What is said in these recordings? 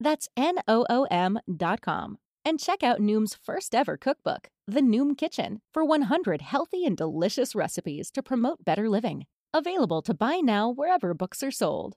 That's N O O M.com. And check out Noom's first ever cookbook, The Noom Kitchen, for 100 healthy and delicious recipes to promote better living. Available to buy now wherever books are sold.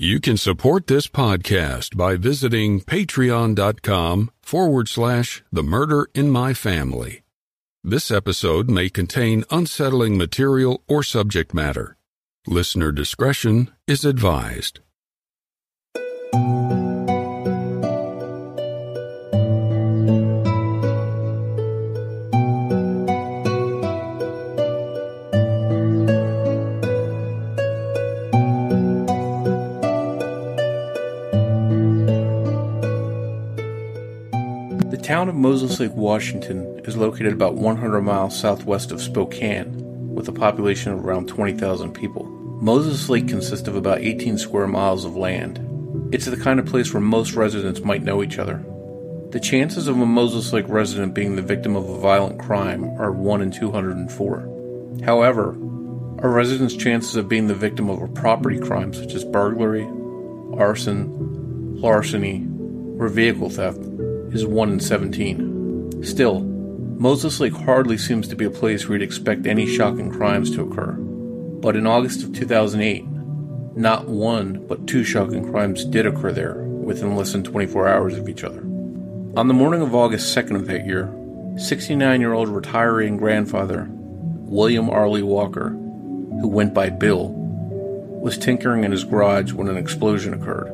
You can support this podcast by visiting patreon.com forward slash the murder in my family. This episode may contain unsettling material or subject matter. Listener discretion is advised. Town of Moses Lake, Washington is located about 100 miles southwest of Spokane, with a population of around 20,000 people. Moses Lake consists of about 18 square miles of land. It's the kind of place where most residents might know each other. The chances of a Moses Lake resident being the victim of a violent crime are 1 in 204. However, a resident's chances of being the victim of a property crime such as burglary, arson, larceny, or vehicle theft is 1 in 17. Still, Moses Lake hardly seems to be a place where you'd expect any shocking crimes to occur. But in August of 2008, not one but two shocking crimes did occur there within less than 24 hours of each other. On the morning of August 2nd of that year, 69 year old retiree and grandfather William Arleigh Walker, who went by Bill, was tinkering in his garage when an explosion occurred.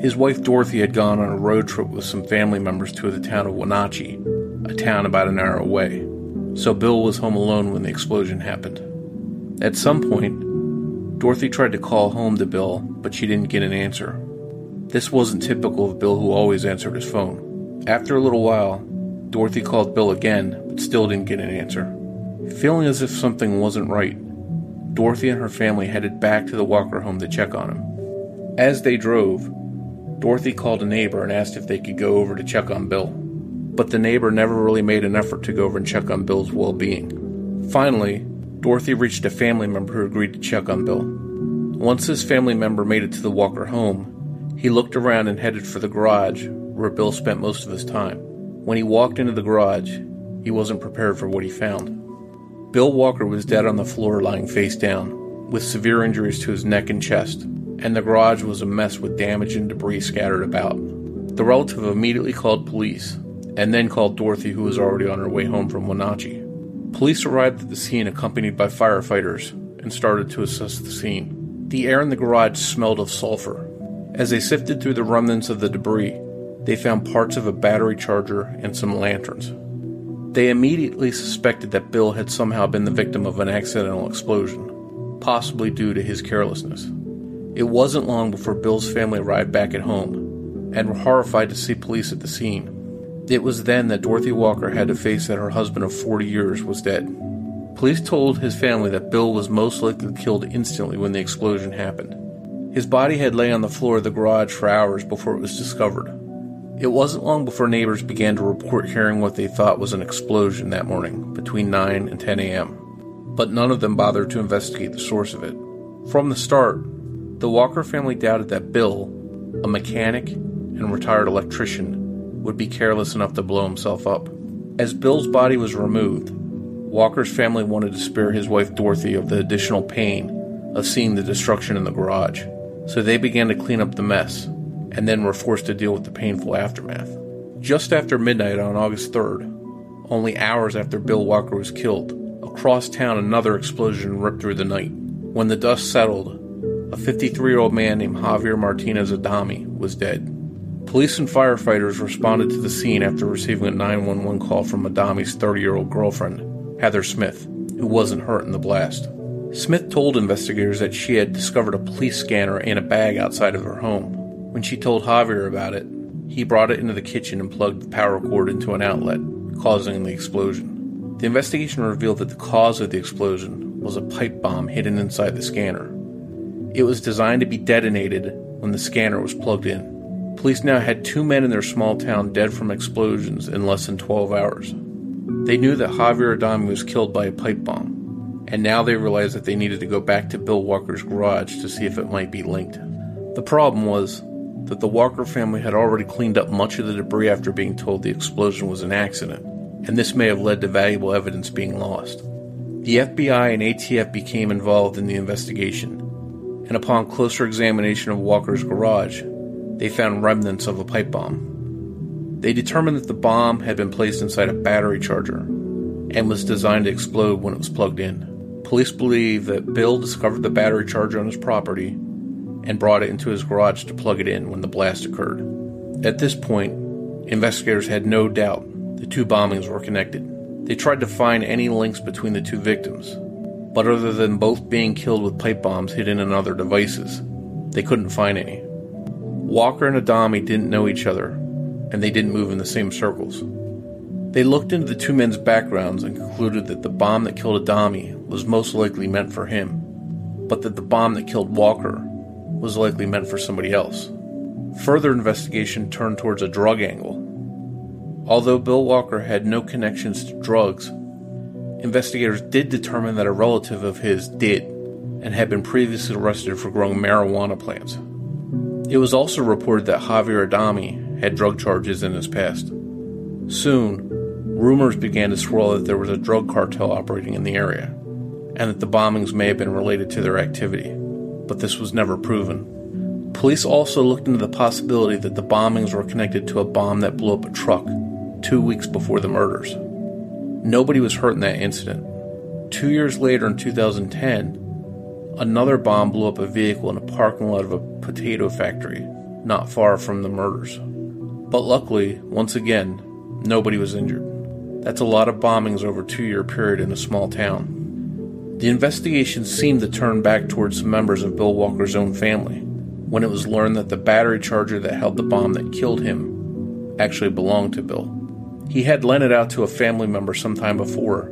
His wife Dorothy had gone on a road trip with some family members to the town of Wenatchee, a town about an hour away, so Bill was home alone when the explosion happened. At some point, Dorothy tried to call home to Bill, but she didn't get an answer. This wasn't typical of Bill, who always answered his phone. After a little while, Dorothy called Bill again, but still didn't get an answer. Feeling as if something wasn't right, Dorothy and her family headed back to the Walker home to check on him. As they drove, Dorothy called a neighbor and asked if they could go over to check on Bill. But the neighbor never really made an effort to go over and check on Bill's well being. Finally, Dorothy reached a family member who agreed to check on Bill. Once this family member made it to the Walker home, he looked around and headed for the garage where Bill spent most of his time. When he walked into the garage, he wasn't prepared for what he found. Bill Walker was dead on the floor, lying face down, with severe injuries to his neck and chest, and the garage was a mess with damage and debris scattered about. The relative immediately called police, and then called Dorothy, who was already on her way home from Wenatchee. Police arrived at the scene accompanied by firefighters and started to assess the scene. The air in the garage smelled of sulfur. As they sifted through the remnants of the debris, they found parts of a battery charger and some lanterns. They immediately suspected that Bill had somehow been the victim of an accidental explosion, possibly due to his carelessness. It wasn't long before Bill's family arrived back at home and were horrified to see police at the scene. It was then that Dorothy Walker had to face that her husband of 40 years was dead. Police told his family that Bill was most likely killed instantly when the explosion happened. His body had lay on the floor of the garage for hours before it was discovered. It wasn't long before neighbors began to report hearing what they thought was an explosion that morning between 9 and 10 a.m., but none of them bothered to investigate the source of it. From the start, the Walker family doubted that Bill, a mechanic and retired electrician, would be careless enough to blow himself up. As Bill's body was removed, Walker's family wanted to spare his wife Dorothy of the additional pain of seeing the destruction in the garage, so they began to clean up the mess and then were forced to deal with the painful aftermath. Just after midnight on August 3rd, only hours after Bill Walker was killed, across town another explosion ripped through the night. When the dust settled, a 53 year old man named Javier Martinez Adami was dead. Police and firefighters responded to the scene after receiving a 911 call from Adami's 30 year old girlfriend, Heather Smith, who wasn't hurt in the blast. Smith told investigators that she had discovered a police scanner in a bag outside of her home. When she told Javier about it, he brought it into the kitchen and plugged the power cord into an outlet, causing the explosion. The investigation revealed that the cause of the explosion was a pipe bomb hidden inside the scanner. It was designed to be detonated when the scanner was plugged in. Police now had two men in their small town dead from explosions in less than 12 hours. They knew that Javier Adami was killed by a pipe bomb, and now they realized that they needed to go back to Bill Walker's garage to see if it might be linked. The problem was that the Walker family had already cleaned up much of the debris after being told the explosion was an accident, and this may have led to valuable evidence being lost. The FBI and ATF became involved in the investigation, and upon closer examination of Walker's garage, they found remnants of a pipe bomb. They determined that the bomb had been placed inside a battery charger and was designed to explode when it was plugged in. Police believe that Bill discovered the battery charger on his property and brought it into his garage to plug it in when the blast occurred. At this point, investigators had no doubt the two bombings were connected. They tried to find any links between the two victims, but other than both being killed with pipe bombs hidden in other devices, they couldn't find any. Walker and Adami didn't know each other, and they didn't move in the same circles. They looked into the two men's backgrounds and concluded that the bomb that killed Adami was most likely meant for him, but that the bomb that killed Walker was likely meant for somebody else. Further investigation turned towards a drug angle. Although Bill Walker had no connections to drugs, investigators did determine that a relative of his did and had been previously arrested for growing marijuana plants. It was also reported that Javier Adami had drug charges in his past. Soon, rumors began to swirl that there was a drug cartel operating in the area, and that the bombings may have been related to their activity, but this was never proven. Police also looked into the possibility that the bombings were connected to a bomb that blew up a truck two weeks before the murders. Nobody was hurt in that incident. Two years later, in 2010, another bomb blew up a vehicle in a parking lot of a potato factory not far from the murders. But luckily, once again, nobody was injured. That's a lot of bombings over a two year period in a small town. The investigation seemed to turn back towards members of Bill Walker's own family when it was learned that the battery charger that held the bomb that killed him actually belonged to Bill. He had lent it out to a family member sometime before,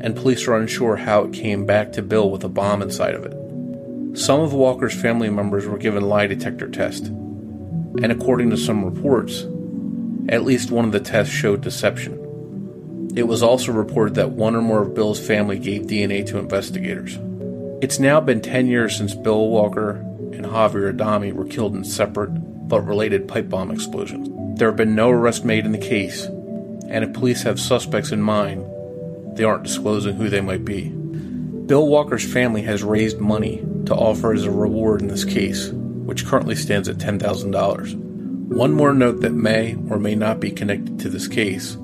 and police are unsure how it came back to Bill with a bomb inside of it. Some of Walker's family members were given lie detector tests, and according to some reports, at least one of the tests showed deception. It was also reported that one or more of Bill's family gave DNA to investigators. It's now been 10 years since Bill Walker and Javier Adami were killed in separate but related pipe bomb explosions. There have been no arrests made in the case, and if police have suspects in mind, they aren't disclosing who they might be. Bill Walker's family has raised money to offer as a reward in this case, which currently stands at $10,000. One more note that may or may not be connected to this case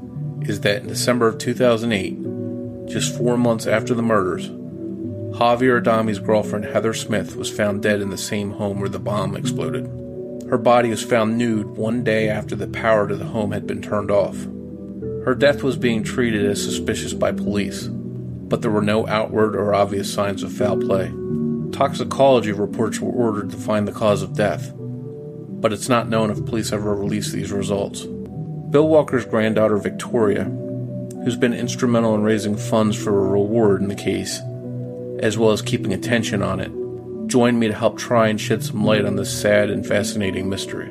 is that in December of 2008, just four months after the murders, Javier Adami's girlfriend Heather Smith was found dead in the same home where the bomb exploded. Her body was found nude one day after the power to the home had been turned off. Her death was being treated as suspicious by police, but there were no outward or obvious signs of foul play. Toxicology reports were ordered to find the cause of death, but it's not known if police ever released these results. Bill Walker's granddaughter Victoria, who's been instrumental in raising funds for a reward in the case, as well as keeping attention on it, joined me to help try and shed some light on this sad and fascinating mystery.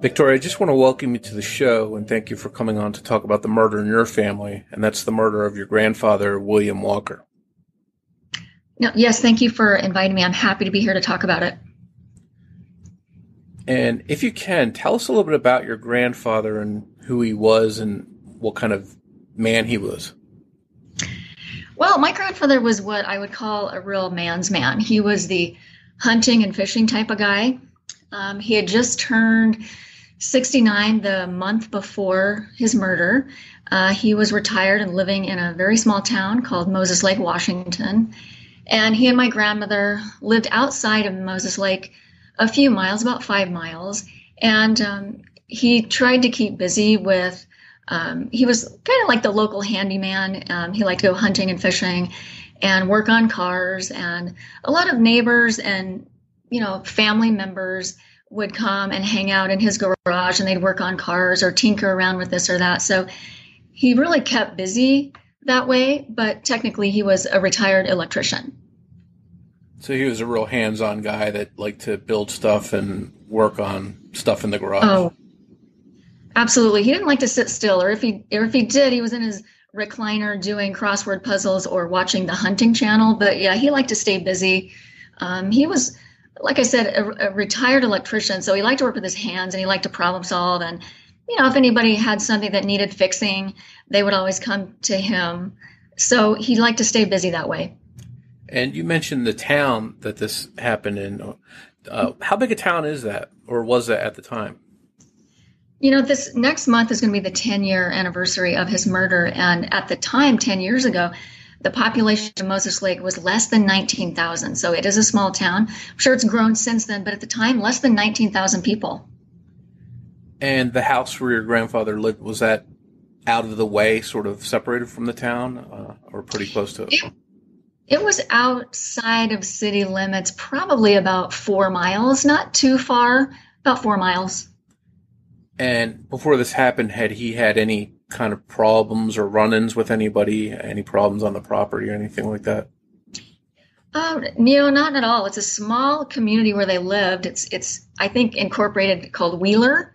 Victoria, I just want to welcome you to the show and thank you for coming on to talk about the murder in your family, and that's the murder of your grandfather, William Walker. No, yes, thank you for inviting me. I'm happy to be here to talk about it. And if you can, tell us a little bit about your grandfather and who he was and what kind of man he was. Well, my grandfather was what I would call a real man's man. He was the hunting and fishing type of guy. Um, he had just turned 69 the month before his murder. Uh, he was retired and living in a very small town called Moses Lake, Washington. And he and my grandmother lived outside of Moses Lake a few miles, about five miles. And um, he tried to keep busy with, um, he was kind of like the local handyman. Um, he liked to go hunting and fishing and work on cars. And a lot of neighbors and, you know, family members would come and hang out in his garage and they'd work on cars or tinker around with this or that. So he really kept busy that way, but technically he was a retired electrician. So he was a real hands-on guy that liked to build stuff and work on stuff in the garage. Oh, absolutely. He didn't like to sit still, or if he or if he did, he was in his recliner doing crossword puzzles or watching the hunting channel. But yeah, he liked to stay busy. Um, he was, like I said, a, a retired electrician, so he liked to work with his hands and he liked to problem solve. And you know, if anybody had something that needed fixing, they would always come to him. So he liked to stay busy that way. And you mentioned the town that this happened in. Uh, how big a town is that, or was that at the time? You know, this next month is going to be the 10 year anniversary of his murder. And at the time, 10 years ago, the population of Moses Lake was less than 19,000. So it is a small town. I'm sure it's grown since then, but at the time, less than 19,000 people. And the house where your grandfather lived, was that out of the way, sort of separated from the town, uh, or pretty close to it? it it was outside of city limits, probably about four miles, not too far, about four miles. And before this happened, had he had any kind of problems or run ins with anybody, any problems on the property or anything like that? Um, no, not at all. It's a small community where they lived. It's, it's, I think, incorporated called Wheeler.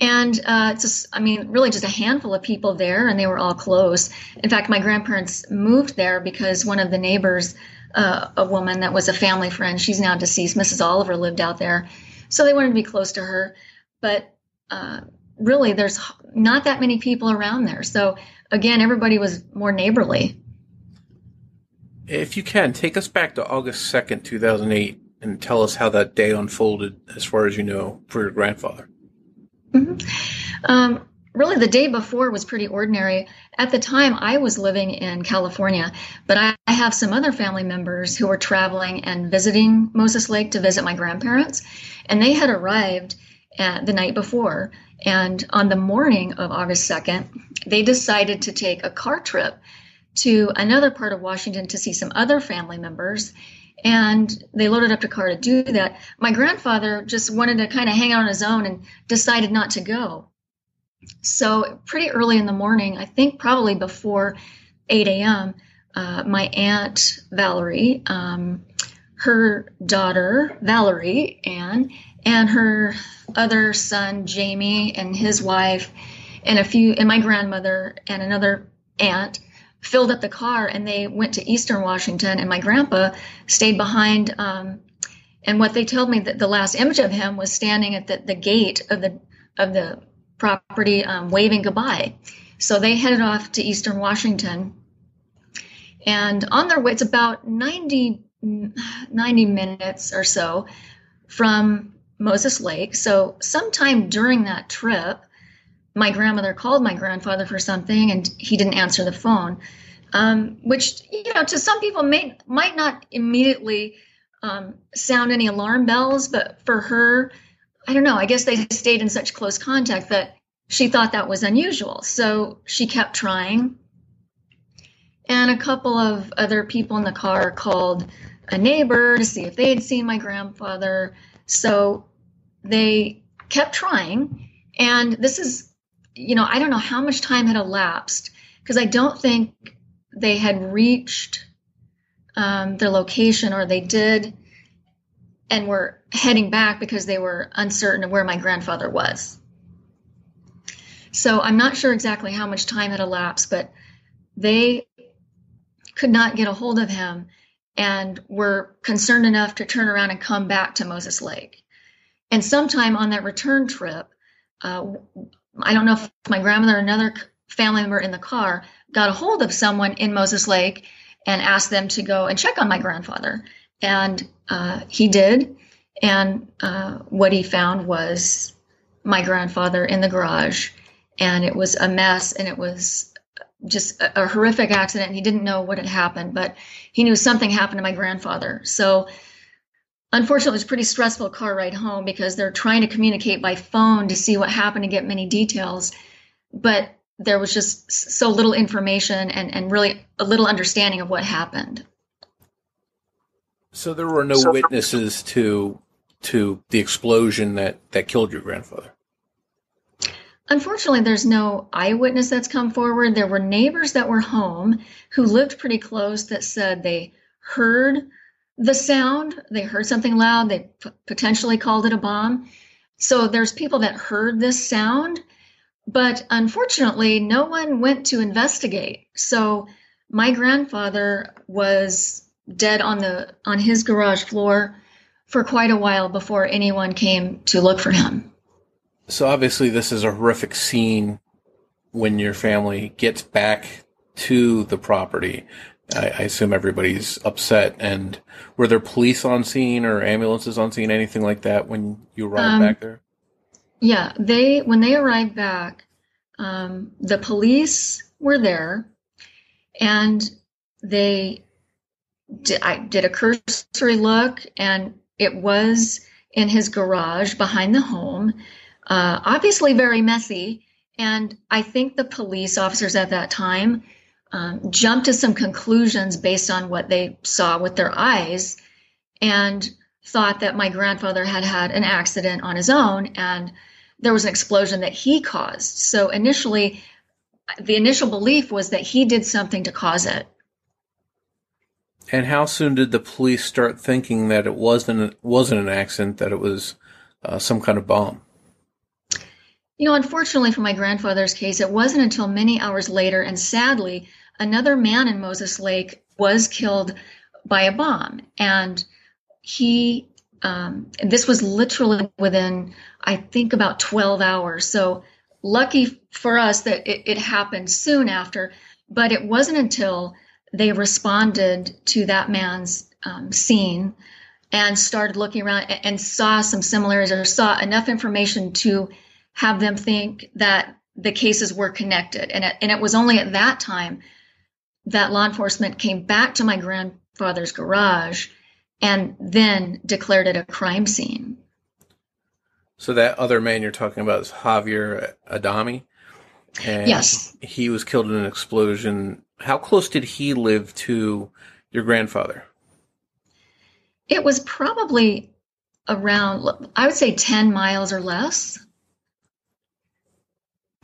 And uh, it's just, I mean, really just a handful of people there, and they were all close. In fact, my grandparents moved there because one of the neighbors, uh, a woman that was a family friend, she's now deceased, Mrs. Oliver, lived out there. So they wanted to be close to her. But uh, really, there's not that many people around there. So again, everybody was more neighborly. If you can, take us back to August 2nd, 2008, and tell us how that day unfolded as far as you know for your grandfather. Mm-hmm. Um, really, the day before was pretty ordinary. At the time, I was living in California, but I, I have some other family members who were traveling and visiting Moses Lake to visit my grandparents, and they had arrived the night before. And on the morning of August 2nd, they decided to take a car trip to another part of Washington to see some other family members and they loaded up the car to do that. My grandfather just wanted to kind of hang out on his own and decided not to go. So, pretty early in the morning, I think probably before 8 a.m., uh, my aunt Valerie, um, her daughter Valerie Ann, and her other son Jamie and his wife, and a few, and my grandmother and another aunt filled up the car and they went to Eastern Washington, and my grandpa stayed behind. Um, and what they told me that the last image of him was standing at the, the gate of the of the property, um, waving goodbye. So they headed off to Eastern Washington, and on their way, it's about 90, 90 minutes or so from Moses Lake. So sometime during that trip, my grandmother called my grandfather for something and he didn't answer the phone, um, which you know to some people may might not immediately um, sound any alarm bells, but for her, I don't know. I guess they stayed in such close contact that she thought that was unusual. So she kept trying. And a couple of other people in the car called a neighbor to see if they had seen my grandfather. So they kept trying. And this is, you know, I don't know how much time had elapsed because I don't think they had reached um, their location or they did and were heading back because they were uncertain of where my grandfather was. So I'm not sure exactly how much time had elapsed, but they could not get a hold of him and were concerned enough to turn around and come back to Moses Lake. And sometime on that return trip, uh, I don't know if my grandmother or another family member in the car got a hold of someone in Moses Lake and asked them to go and check on my grandfather. And uh, he did. And uh, what he found was my grandfather in the garage. And it was a mess and it was just a, a horrific accident. He didn't know what had happened, but he knew something happened to my grandfather. So unfortunately, it was a pretty stressful car ride home because they're trying to communicate by phone to see what happened to get many details. But there was just so little information and, and really a little understanding of what happened. So there were no so, witnesses to to the explosion that that killed your grandfather. Unfortunately, there's no eyewitness that's come forward. There were neighbors that were home who lived pretty close that said they heard the sound, they heard something loud, they p- potentially called it a bomb. So there's people that heard this sound but unfortunately, no one went to investigate. So my grandfather was dead on the on his garage floor for quite a while before anyone came to look for him. So obviously this is a horrific scene when your family gets back to the property. I, I assume everybody's upset. And were there police on scene or ambulances on scene, anything like that when you arrived um, back there? Yeah, they when they arrived back, um, the police were there, and they did, I did a cursory look, and it was in his garage behind the home. Uh, obviously, very messy. And I think the police officers at that time um, jumped to some conclusions based on what they saw with their eyes and thought that my grandfather had had an accident on his own and there was an explosion that he caused. So initially, the initial belief was that he did something to cause it. And how soon did the police start thinking that it wasn't wasn't an accident, that it was uh, some kind of bomb? You know, unfortunately for my grandfather's case, it wasn't until many hours later, and sadly, another man in Moses Lake was killed by a bomb, and he um, this was literally within, I think, about 12 hours. So lucky for us that it, it happened soon after, but it wasn't until they responded to that man's um, scene and started looking around and saw some similarities or saw enough information to have them think that the cases were connected. And it, and it was only at that time that law enforcement came back to my grandfather's garage and then declared it a crime scene. So that other man you're talking about is Javier Adami? And yes. He was killed in an explosion. How close did he live to your grandfather? It was probably around, I would say 10 miles or less.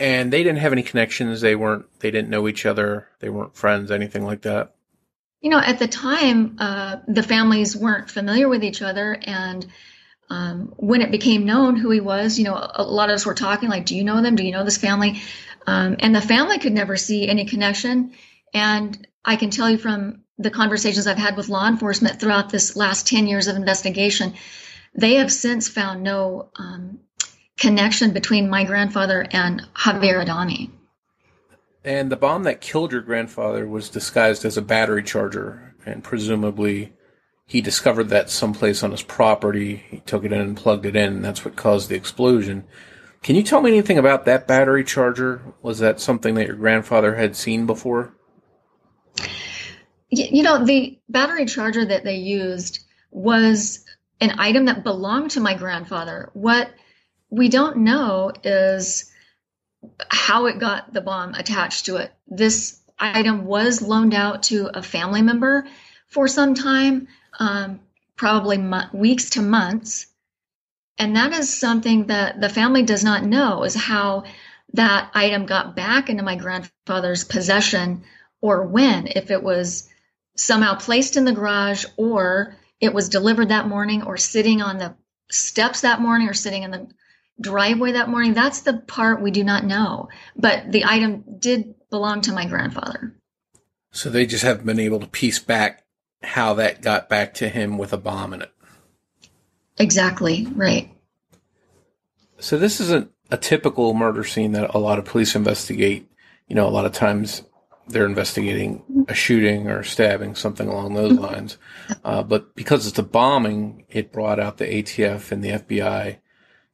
And they didn't have any connections. They weren't, they didn't know each other. They weren't friends, anything like that. You know, at the time, uh, the families weren't familiar with each other. And um, when it became known who he was, you know, a, lot of us were talking like, do you know them? Do you know this family? Um, and the family could never see any connection. And I can tell you from the conversations I've had with law enforcement throughout this last 10 years of investigation, they have since found no um, connection between my grandfather and Javier Adami. And the bomb that killed your grandfather was disguised as a battery charger, and presumably he discovered that someplace on his property. He took it in and plugged it in, and that's what caused the explosion. Can you tell me anything about that battery charger? Was that something that your grandfather had seen before? You know, the battery charger that they used was an item that belonged to my grandfather. What we don't know is how it got the bomb attached to it. This item was loaned out to a family member for some time, um, probably mo- weeks to months. And that is something that the family does not know is how that item got back into my grandfather's possession or when, if it was somehow placed in the garage or it was delivered that morning or sitting on the steps that morning or sitting in the driveway that morning. That's the part we do not know. But the item did belong to my grandfather. So they just haven't been able to piece back how that got back to him with a bomb in it. Exactly, right. So this isn't a typical murder scene that a lot of police investigate. You know, a lot of times they're investigating a shooting or stabbing, something along those mm-hmm. lines. Uh, but because it's a bombing, it brought out the ATF and the FBI.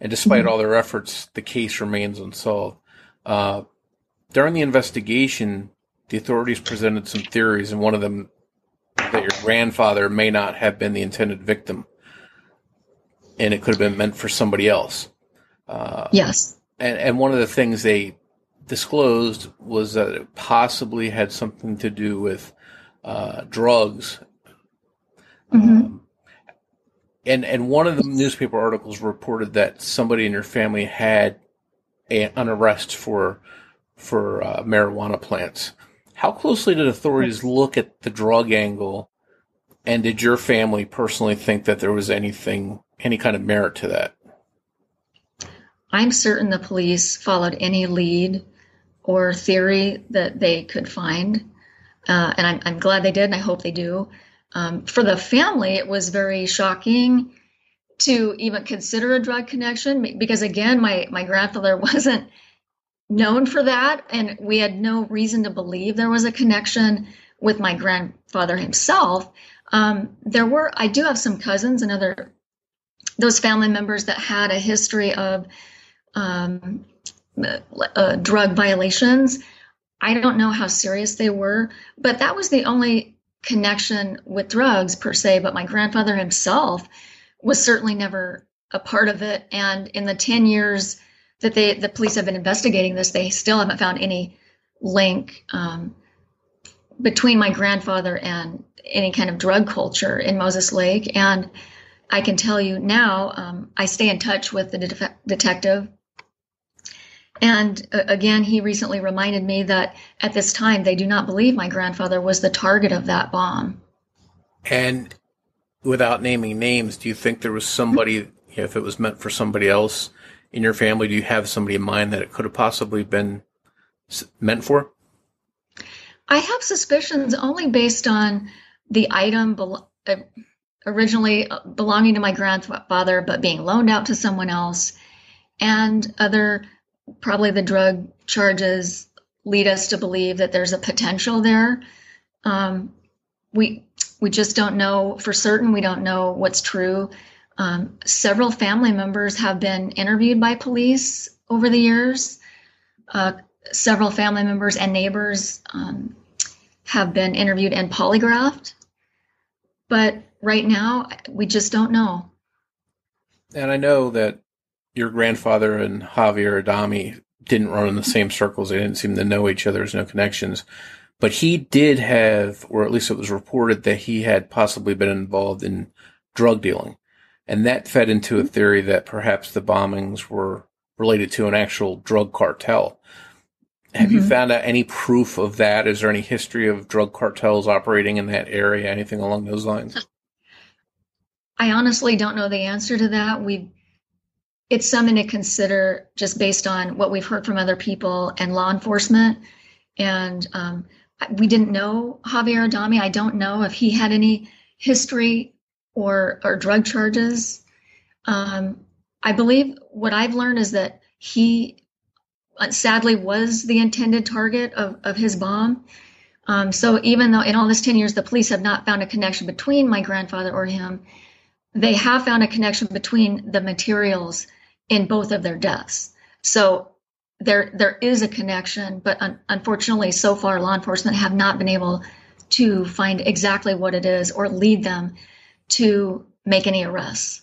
And despite mm-hmm. all their efforts, the case remains unsolved. Uh, during the investigation, the authorities presented some theories, and one of them that your grandfather may not have been the intended victim, and it could have been meant for somebody else. Uh, yes. And and one of the things they disclosed was that it possibly had something to do with uh, drugs. Mm-hmm. Um, and and one of the newspaper articles reported that somebody in your family had a, an arrest for for uh, marijuana plants. How closely did authorities look at the drug angle? And did your family personally think that there was anything, any kind of merit to that? I'm certain the police followed any lead or theory that they could find. Uh, and I'm, I'm, glad they did, and I hope they do. Um, for the family, it was very shocking to even consider a drug connection because, again, my, my grandfather wasn't known for that, and we had no reason to believe there was a connection with my grandfather himself. Um, there were, I do have some cousins and other those family members that had a history of um, uh, drug violations. I don't know how serious they were, but that was the only connection with drugs per se. But my grandfather himself was certainly never a part of it. And in the 10 years that they, the police have been investigating this, they still haven't found any link um, between my grandfather and any kind of drug culture in Moses Lake. And I can tell you now, um, I stay in touch with the de- detective and uh, again, he recently reminded me that at this time they do not believe my grandfather was the target of that bomb. And without naming names, do you think there was somebody, you know, if it was meant for somebody else in your family, do you have somebody in mind that it could have possibly been meant for? I have suspicions only based on the item uh, originally uh, belonging to my grandfather, but being loaned out to someone else, and other probably the drug charges lead us to believe that there's a potential there. Um, we we just don't know for certain. We don't know what's true. Um, several family members have been interviewed by police over the years. Uh, several family members and neighbors um, have been interviewed and polygraphed. But right now, we just don't know. And I know that your grandfather and Javier Adami didn't run in the same circles. They didn't seem to know each other. There's no connections. But he did have, or at least it was reported that he had possibly been involved in drug dealing. And that fed into a theory that perhaps the bombings were related to an actual drug cartel. Have mm-hmm. you found out any proof of that? Is there any history of drug cartels operating in that area? Anything along those lines? I honestly don't know the answer to that. We've it's something to consider just based on what we've heard from other people and law enforcement. And um, we didn't know Javier Adami. I don't know if he had any history or or drug charges. Um, I believe what I've learned is that he uh, sadly was the intended target of, of his bomb. Um, so even though in all this 10 years the police have not found a connection between my grandfather or him, they have found a connection between the materials in both of their deaths. So there there is a connection, but un- unfortunately, so far, law enforcement have not been able to find exactly what it is or lead them to make any arrests.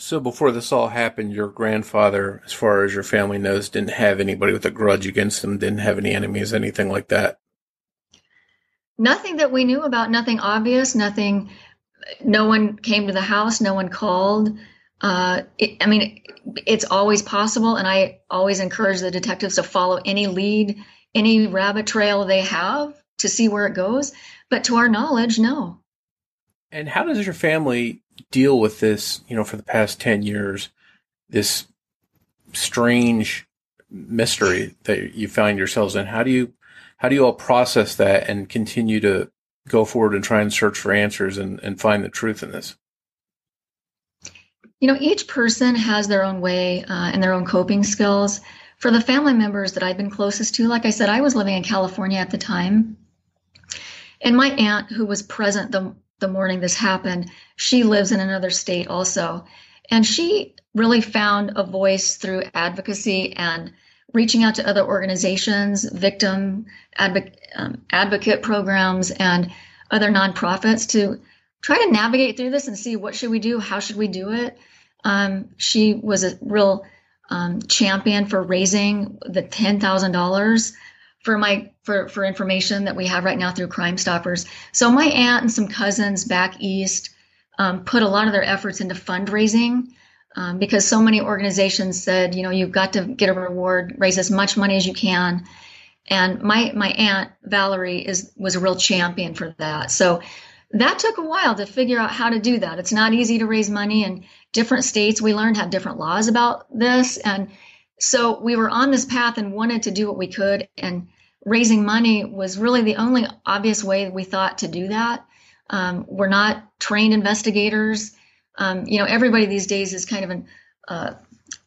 So before this all happened, your grandfather, as far as your family knows, didn't have anybody with a grudge against him, didn't have any enemies, anything like that. Nothing that we knew about, nothing obvious, nothing. No one came to the house, no one called. Uh, it, I mean, it's always possible, and I always encourage the detectives to follow any lead, any rabbit trail they have to see where it goes. But to our knowledge, no. And how does your family deal with this, you know, for the past 10 years, this strange mystery that you find yourselves in? How do you, how do you all process that and continue to go forward and try and search for answers and, and find the truth in this? You know, each person has their own way uh, and their own coping skills. For the family members that I've been closest to, like I said, I was living in California at the time. And my aunt, who was present the the morning this happened, she lives in another state also. And she really found a voice through advocacy and reaching out to other organizations, victim advocate, um, advocate programs, and other nonprofits to try to navigate through this and see what should we do, how should we do it. Um, she was a real um, champion for raising the ten thousand dollars for my for for information that we have right now through Crime Stoppers. So my aunt and some cousins back east um, put a lot of their efforts into fundraising um, because so many organizations said, you know, you've got to get a reward, raise as much money as you can. And my my aunt Valerie is was a real champion for that. So that took a while to figure out how to do that. It's not easy to raise money in different states. We learned have different laws about this and so we were on this path and wanted to do what we could, and raising money was really the only obvious way we thought to do that. Um, we're not trained investigators. Um, you know, everybody these days is kind of an, uh,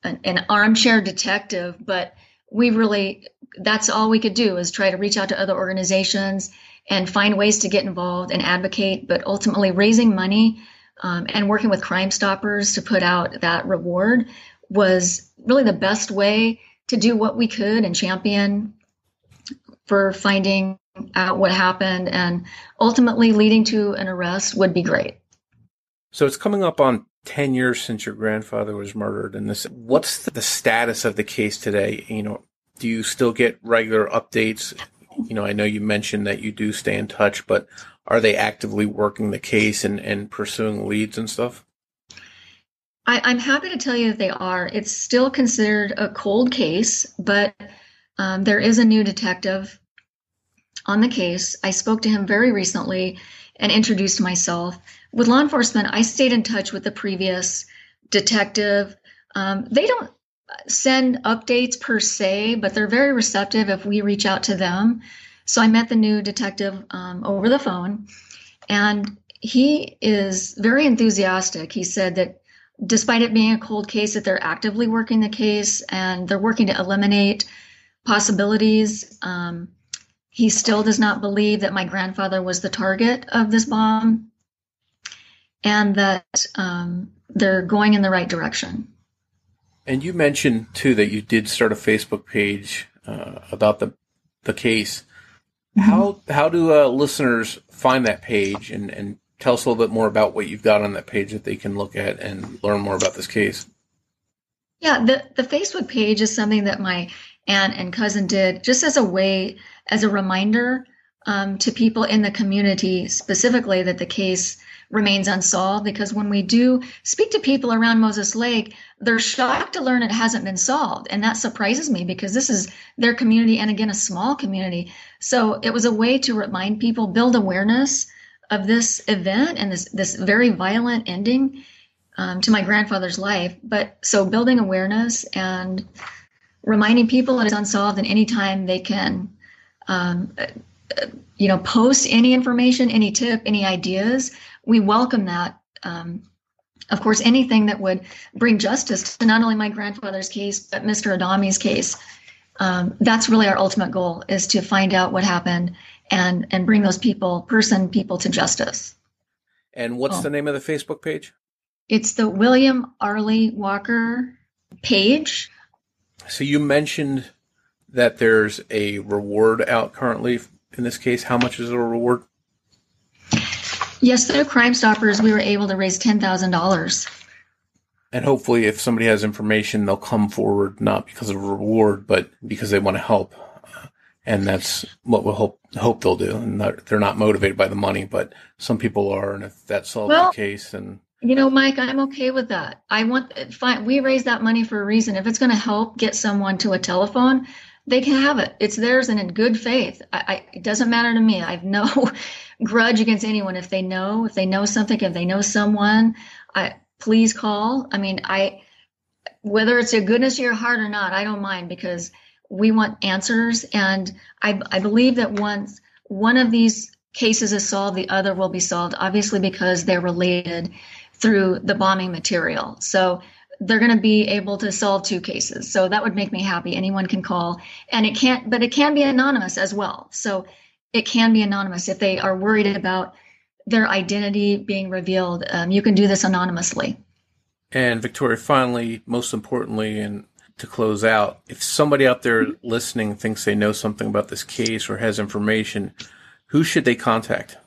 an, an armchair detective, but we really that's all we could do is try to reach out to other organizations and find ways to get involved and advocate. But ultimately, raising money um, and working with Crime Stoppers to put out that reward was really the best way to do what we could and champion for finding out what happened and ultimately leading to an arrest would be great. So it's coming up on 10 years since your grandfather was murdered and this what's the status of the case today? You know, do you still get regular updates? You know, I know you mentioned that you do stay in touch, but are they actively working the case and, and pursuing leads and stuff? I, am happy to tell you that they are. It's still considered a cold case, but um, there is a new detective on the case. I spoke to him very recently and introduced myself. With law enforcement, I stayed in touch with the previous detective. Um, they don't send updates per se, but they're very receptive if we reach out to them. So I met the new detective um, over the phone, and he is very enthusiastic. He said that despite it being a cold case, that they're actively working the case and they're working to eliminate possibilities. Um, he still does not believe that my grandfather was the target of this bomb and that um, they're going in the right direction. And you mentioned too that you did start a Facebook page uh, about the the case. Mm-hmm. How how do uh, listeners find that page and, and tell us a little bit more about what you've got on that page that they can look at and learn more about this case. Yeah, the, the Facebook page is something that my aunt and cousin did just as a way, as a reminder um, to people in the community specifically that the case remains unsolved. Because when we do speak to people around Moses Lake, they're shocked to learn it hasn't been solved. And that surprises me because this is their community and again, a small community. So it was a way to remind people, build awareness of this event and this this very violent ending um, to my grandfather's life. But so building awareness and reminding people that it's unsolved, and anytime they can, um, you know, post any information, any tip, any ideas, we welcome that. Um, of course, anything that would bring justice to not only my grandfather's case, but Mr. Adami's case. Um, that's really our ultimate goal is to find out what happened and and bring those people, person, people to justice. And what's oh. the name of the Facebook page? It's the William Arleigh Walker page. So you mentioned that there's a reward out currently in this case. How much is the reward? Yes, through Crime Stoppers, we were able to raise ten thousand dollars. And hopefully, if somebody has information, they'll come forward not because of a reward, but because they want to help. And that's what we'll hope hope they'll do. And they're not motivated by the money, but some people are. And if that's all well, the case, and you know, Mike, I'm okay with that. I want fine. We raise that money for a reason. If it's going to help get someone to a telephone, they can have it. It's theirs and in good faith. I, I, it doesn't matter to me. I have no grudge against anyone. If they know, if they know something, if they know someone, I please call. I mean, I whether it's a goodness of your heart or not, I don't mind because we want answers. And I, I believe that once one of these cases is solved, the other will be solved, obviously because they're related through the bombing material. So they're going to be able to solve two cases. So that would make me happy. Anyone can call and it can't, but it can be anonymous as well. So it can be anonymous if they are worried about their identity being revealed. Um, you can do this anonymously. And Victoria, finally, most importantly, and to close out, if somebody out there listening thinks they know something about this case or has information, who should they contact?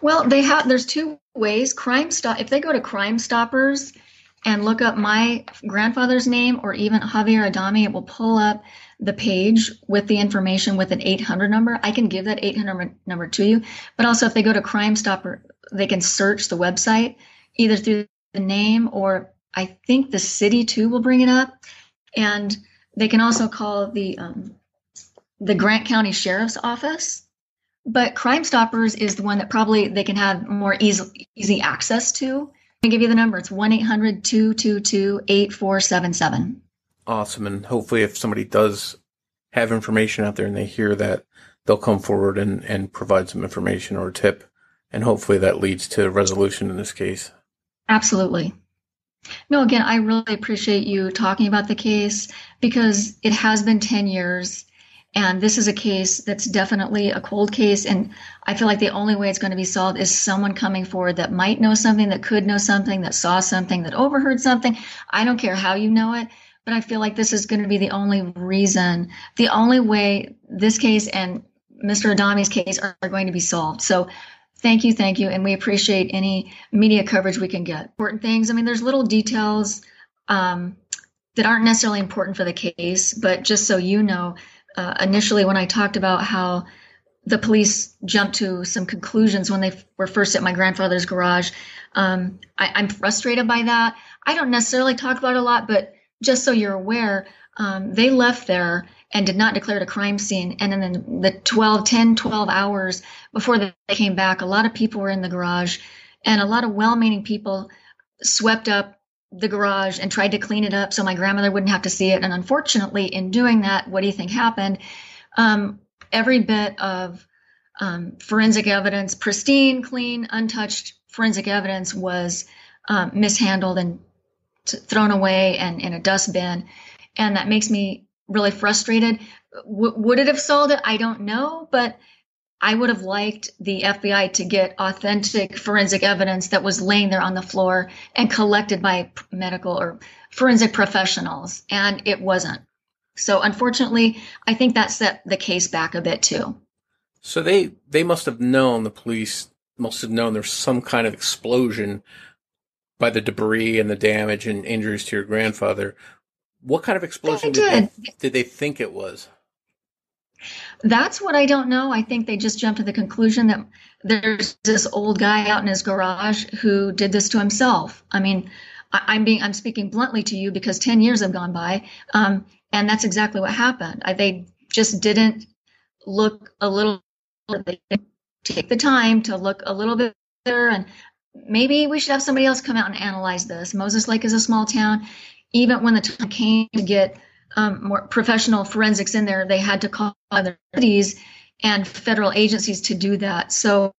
Well, they have. There's two ways. Crime Stop. If they go to Crime Stoppers and look up my grandfather's name or even Javier Adami, it will pull up the page with the information with an 800 number. I can give that 800 number to you. But also, if they go to Crime Stopper, they can search the website either through the name or I think the city too will bring it up. And they can also call the um, the Grant County Sheriff's Office. But Crime Stoppers is the one that probably they can have more easy, easy access to me give you the number. It's 1 800 222 8477. Awesome. And hopefully, if somebody does have information out there and they hear that, they'll come forward and, and provide some information or a tip. And hopefully, that leads to resolution in this case. Absolutely. No, again, I really appreciate you talking about the case because it has been 10 years and this is a case that's definitely a cold case. And I feel like the only way it's going to be solved is someone coming forward that might know something, that could know something, that saw something, that overheard something. I don't care how you know it, but I feel like this is going to be the only reason, the only way this case and Mr. Adami's case are, are going to be solved. So thank you, thank you. And we appreciate any media coverage we can get. Important things. I mean, there's little details um, that aren't necessarily important for the case, but just so you know, uh, initially when I talked about how the police jumped to some conclusions when they were first at my grandfather's garage. Um, I, am frustrated by that. I don't necessarily talk about it a lot, but just so you're aware, um, they left there and did not declare it a crime scene. And in the 12, 10, 12 hours before they came back, a lot of people were in the garage and a lot of well meaning people swept up the garage and tried to clean it up so my grandmother wouldn't have to see it. And unfortunately, in doing that, what do you think happened? Um, every bit of um, forensic evidence, pristine, clean, untouched forensic evidence, was um, mishandled and t- thrown away and in a dustbin. And that makes me really frustrated. W- would it have solved it? I don't know, but I would have liked the FBI to get authentic forensic evidence that was laying there on the floor and collected by medical or forensic professionals, and it wasn't. So unfortunately, I think that set the case back a bit too. So they they must have known the police must have known there's some kind of explosion by the debris and the damage and injuries to your grandfather. What kind of explosion did, did, they, did they think it was? That's what I don't know. I think they just jumped to the conclusion that there's this old guy out in his garage who did this to himself. I mean, I, am being I'm speaking bluntly to you because 10 years have gone by, um, and that's exactly what happened. I, they just didn't look a little. They take the time to look a little bit better and maybe we should have somebody else come out and analyze this. Moses Lake is a small town. Even when the time came to get um, more professional forensics in there, they had to call other cities and federal agencies to do that. So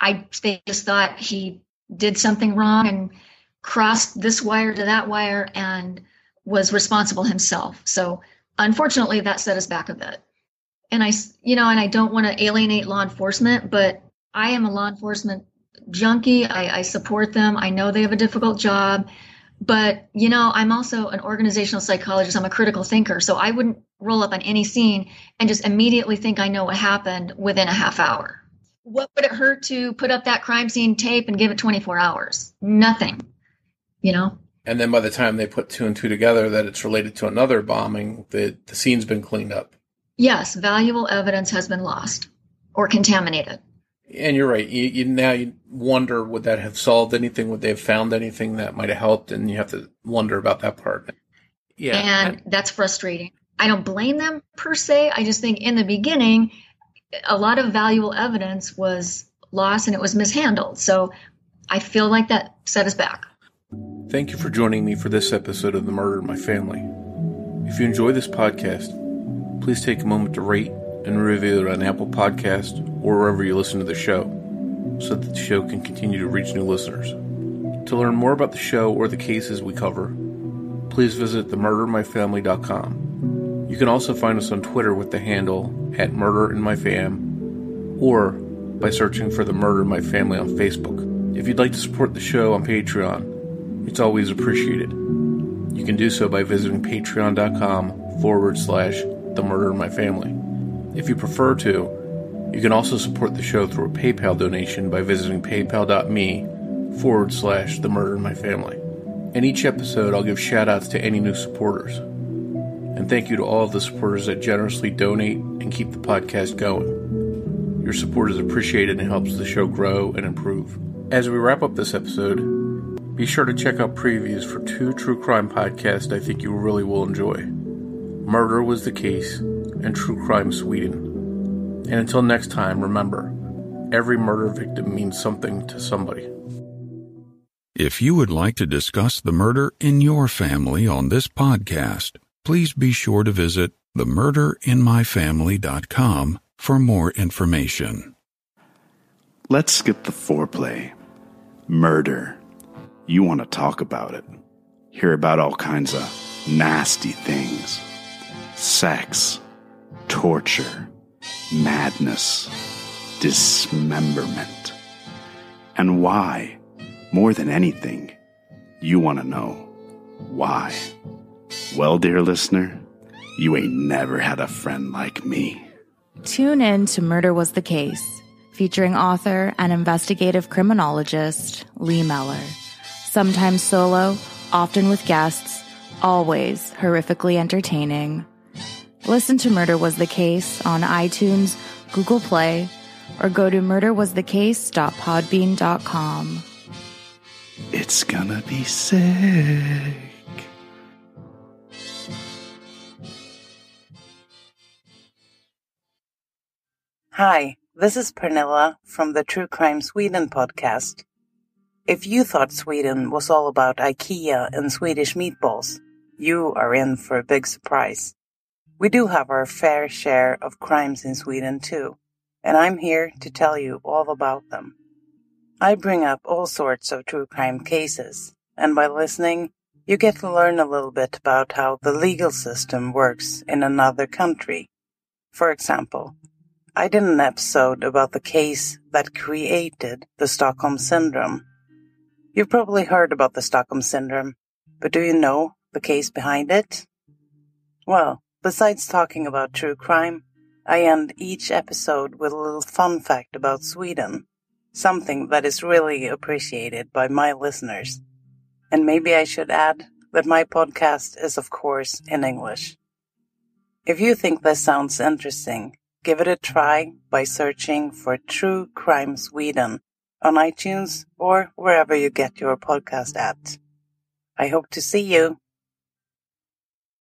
I they just thought he did something wrong and crossed this wire to that wire and was responsible himself. So unfortunately, that set us back a bit. And I, you know, and I don't want to alienate law enforcement, but I am a law enforcement junkie. I, I support them. I know they have a difficult job, but you know, I'm also an organizational psychologist. I'm a critical thinker, so I wouldn't roll up on any scene and just immediately think I know what happened within a half hour. What would it hurt to put up that crime scene tape and give it 24 hours? Nothing. You know. And then by the time they put two and two together that it's related to another bombing, the, the scene's been cleaned up. Yes, valuable evidence has been lost or contaminated. And you're right. You, you, now you wonder would that have solved anything? Would they have found anything that might have helped? And you have to wonder about that part. Yeah, and I, that's frustrating. I don't blame them per se. I just think in the beginning, a lot of valuable evidence was lost and it was mishandled. So I feel like that set us back. Thank you for joining me for this episode of The Murder in My Family. If you enjoy this podcast, please take a moment to rate and review it on Apple Podcast or wherever you listen to the show so that the show can continue to reach new listeners. To learn more about the show or the cases we cover, please visit themurderinmyfamily.com. You can also find us on Twitter with the handle at murderinmyfam or by searching for The Murder My Family on Facebook. If you'd like to support the show on Patreon, it's always appreciated. You can do so by visiting patreon.com forward slash the murder my family. If you prefer to, you can also support the show through a PayPal donation by visiting paypal.me forward slash the murder in my family. In each episode, I'll give shout outs to any new supporters. And thank you to all of the supporters that generously donate and keep the podcast going. Your support is appreciated and helps the show grow and improve. As we wrap up this episode, be sure to check out previews for two true crime podcasts I think you really will enjoy Murder Was the Case and True Crime Sweden. And until next time, remember every murder victim means something to somebody. If you would like to discuss the murder in your family on this podcast, please be sure to visit themurderinmyfamily.com for more information. Let's skip the foreplay. Murder you want to talk about it. Hear about all kinds of nasty things sex, torture, madness, dismemberment. And why, more than anything, you want to know why. Well, dear listener, you ain't never had a friend like me. Tune in to Murder Was the Case, featuring author and investigative criminologist Lee Mellor sometimes solo, often with guests, always horrifically entertaining. Listen to Murder Was the Case on iTunes, Google Play, or go to murderwasthecase.podbean.com. It's gonna be sick. Hi, this is Pernilla from the True Crime Sweden podcast. If you thought Sweden was all about IKEA and Swedish meatballs, you are in for a big surprise. We do have our fair share of crimes in Sweden too, and I'm here to tell you all about them. I bring up all sorts of true crime cases, and by listening, you get to learn a little bit about how the legal system works in another country. For example, I did an episode about the case that created the Stockholm Syndrome You've probably heard about the Stockholm Syndrome, but do you know the case behind it? Well, besides talking about true crime, I end each episode with a little fun fact about Sweden, something that is really appreciated by my listeners. And maybe I should add that my podcast is, of course, in English. If you think this sounds interesting, give it a try by searching for True Crime Sweden on iTunes or wherever you get your podcast at. I hope to see you.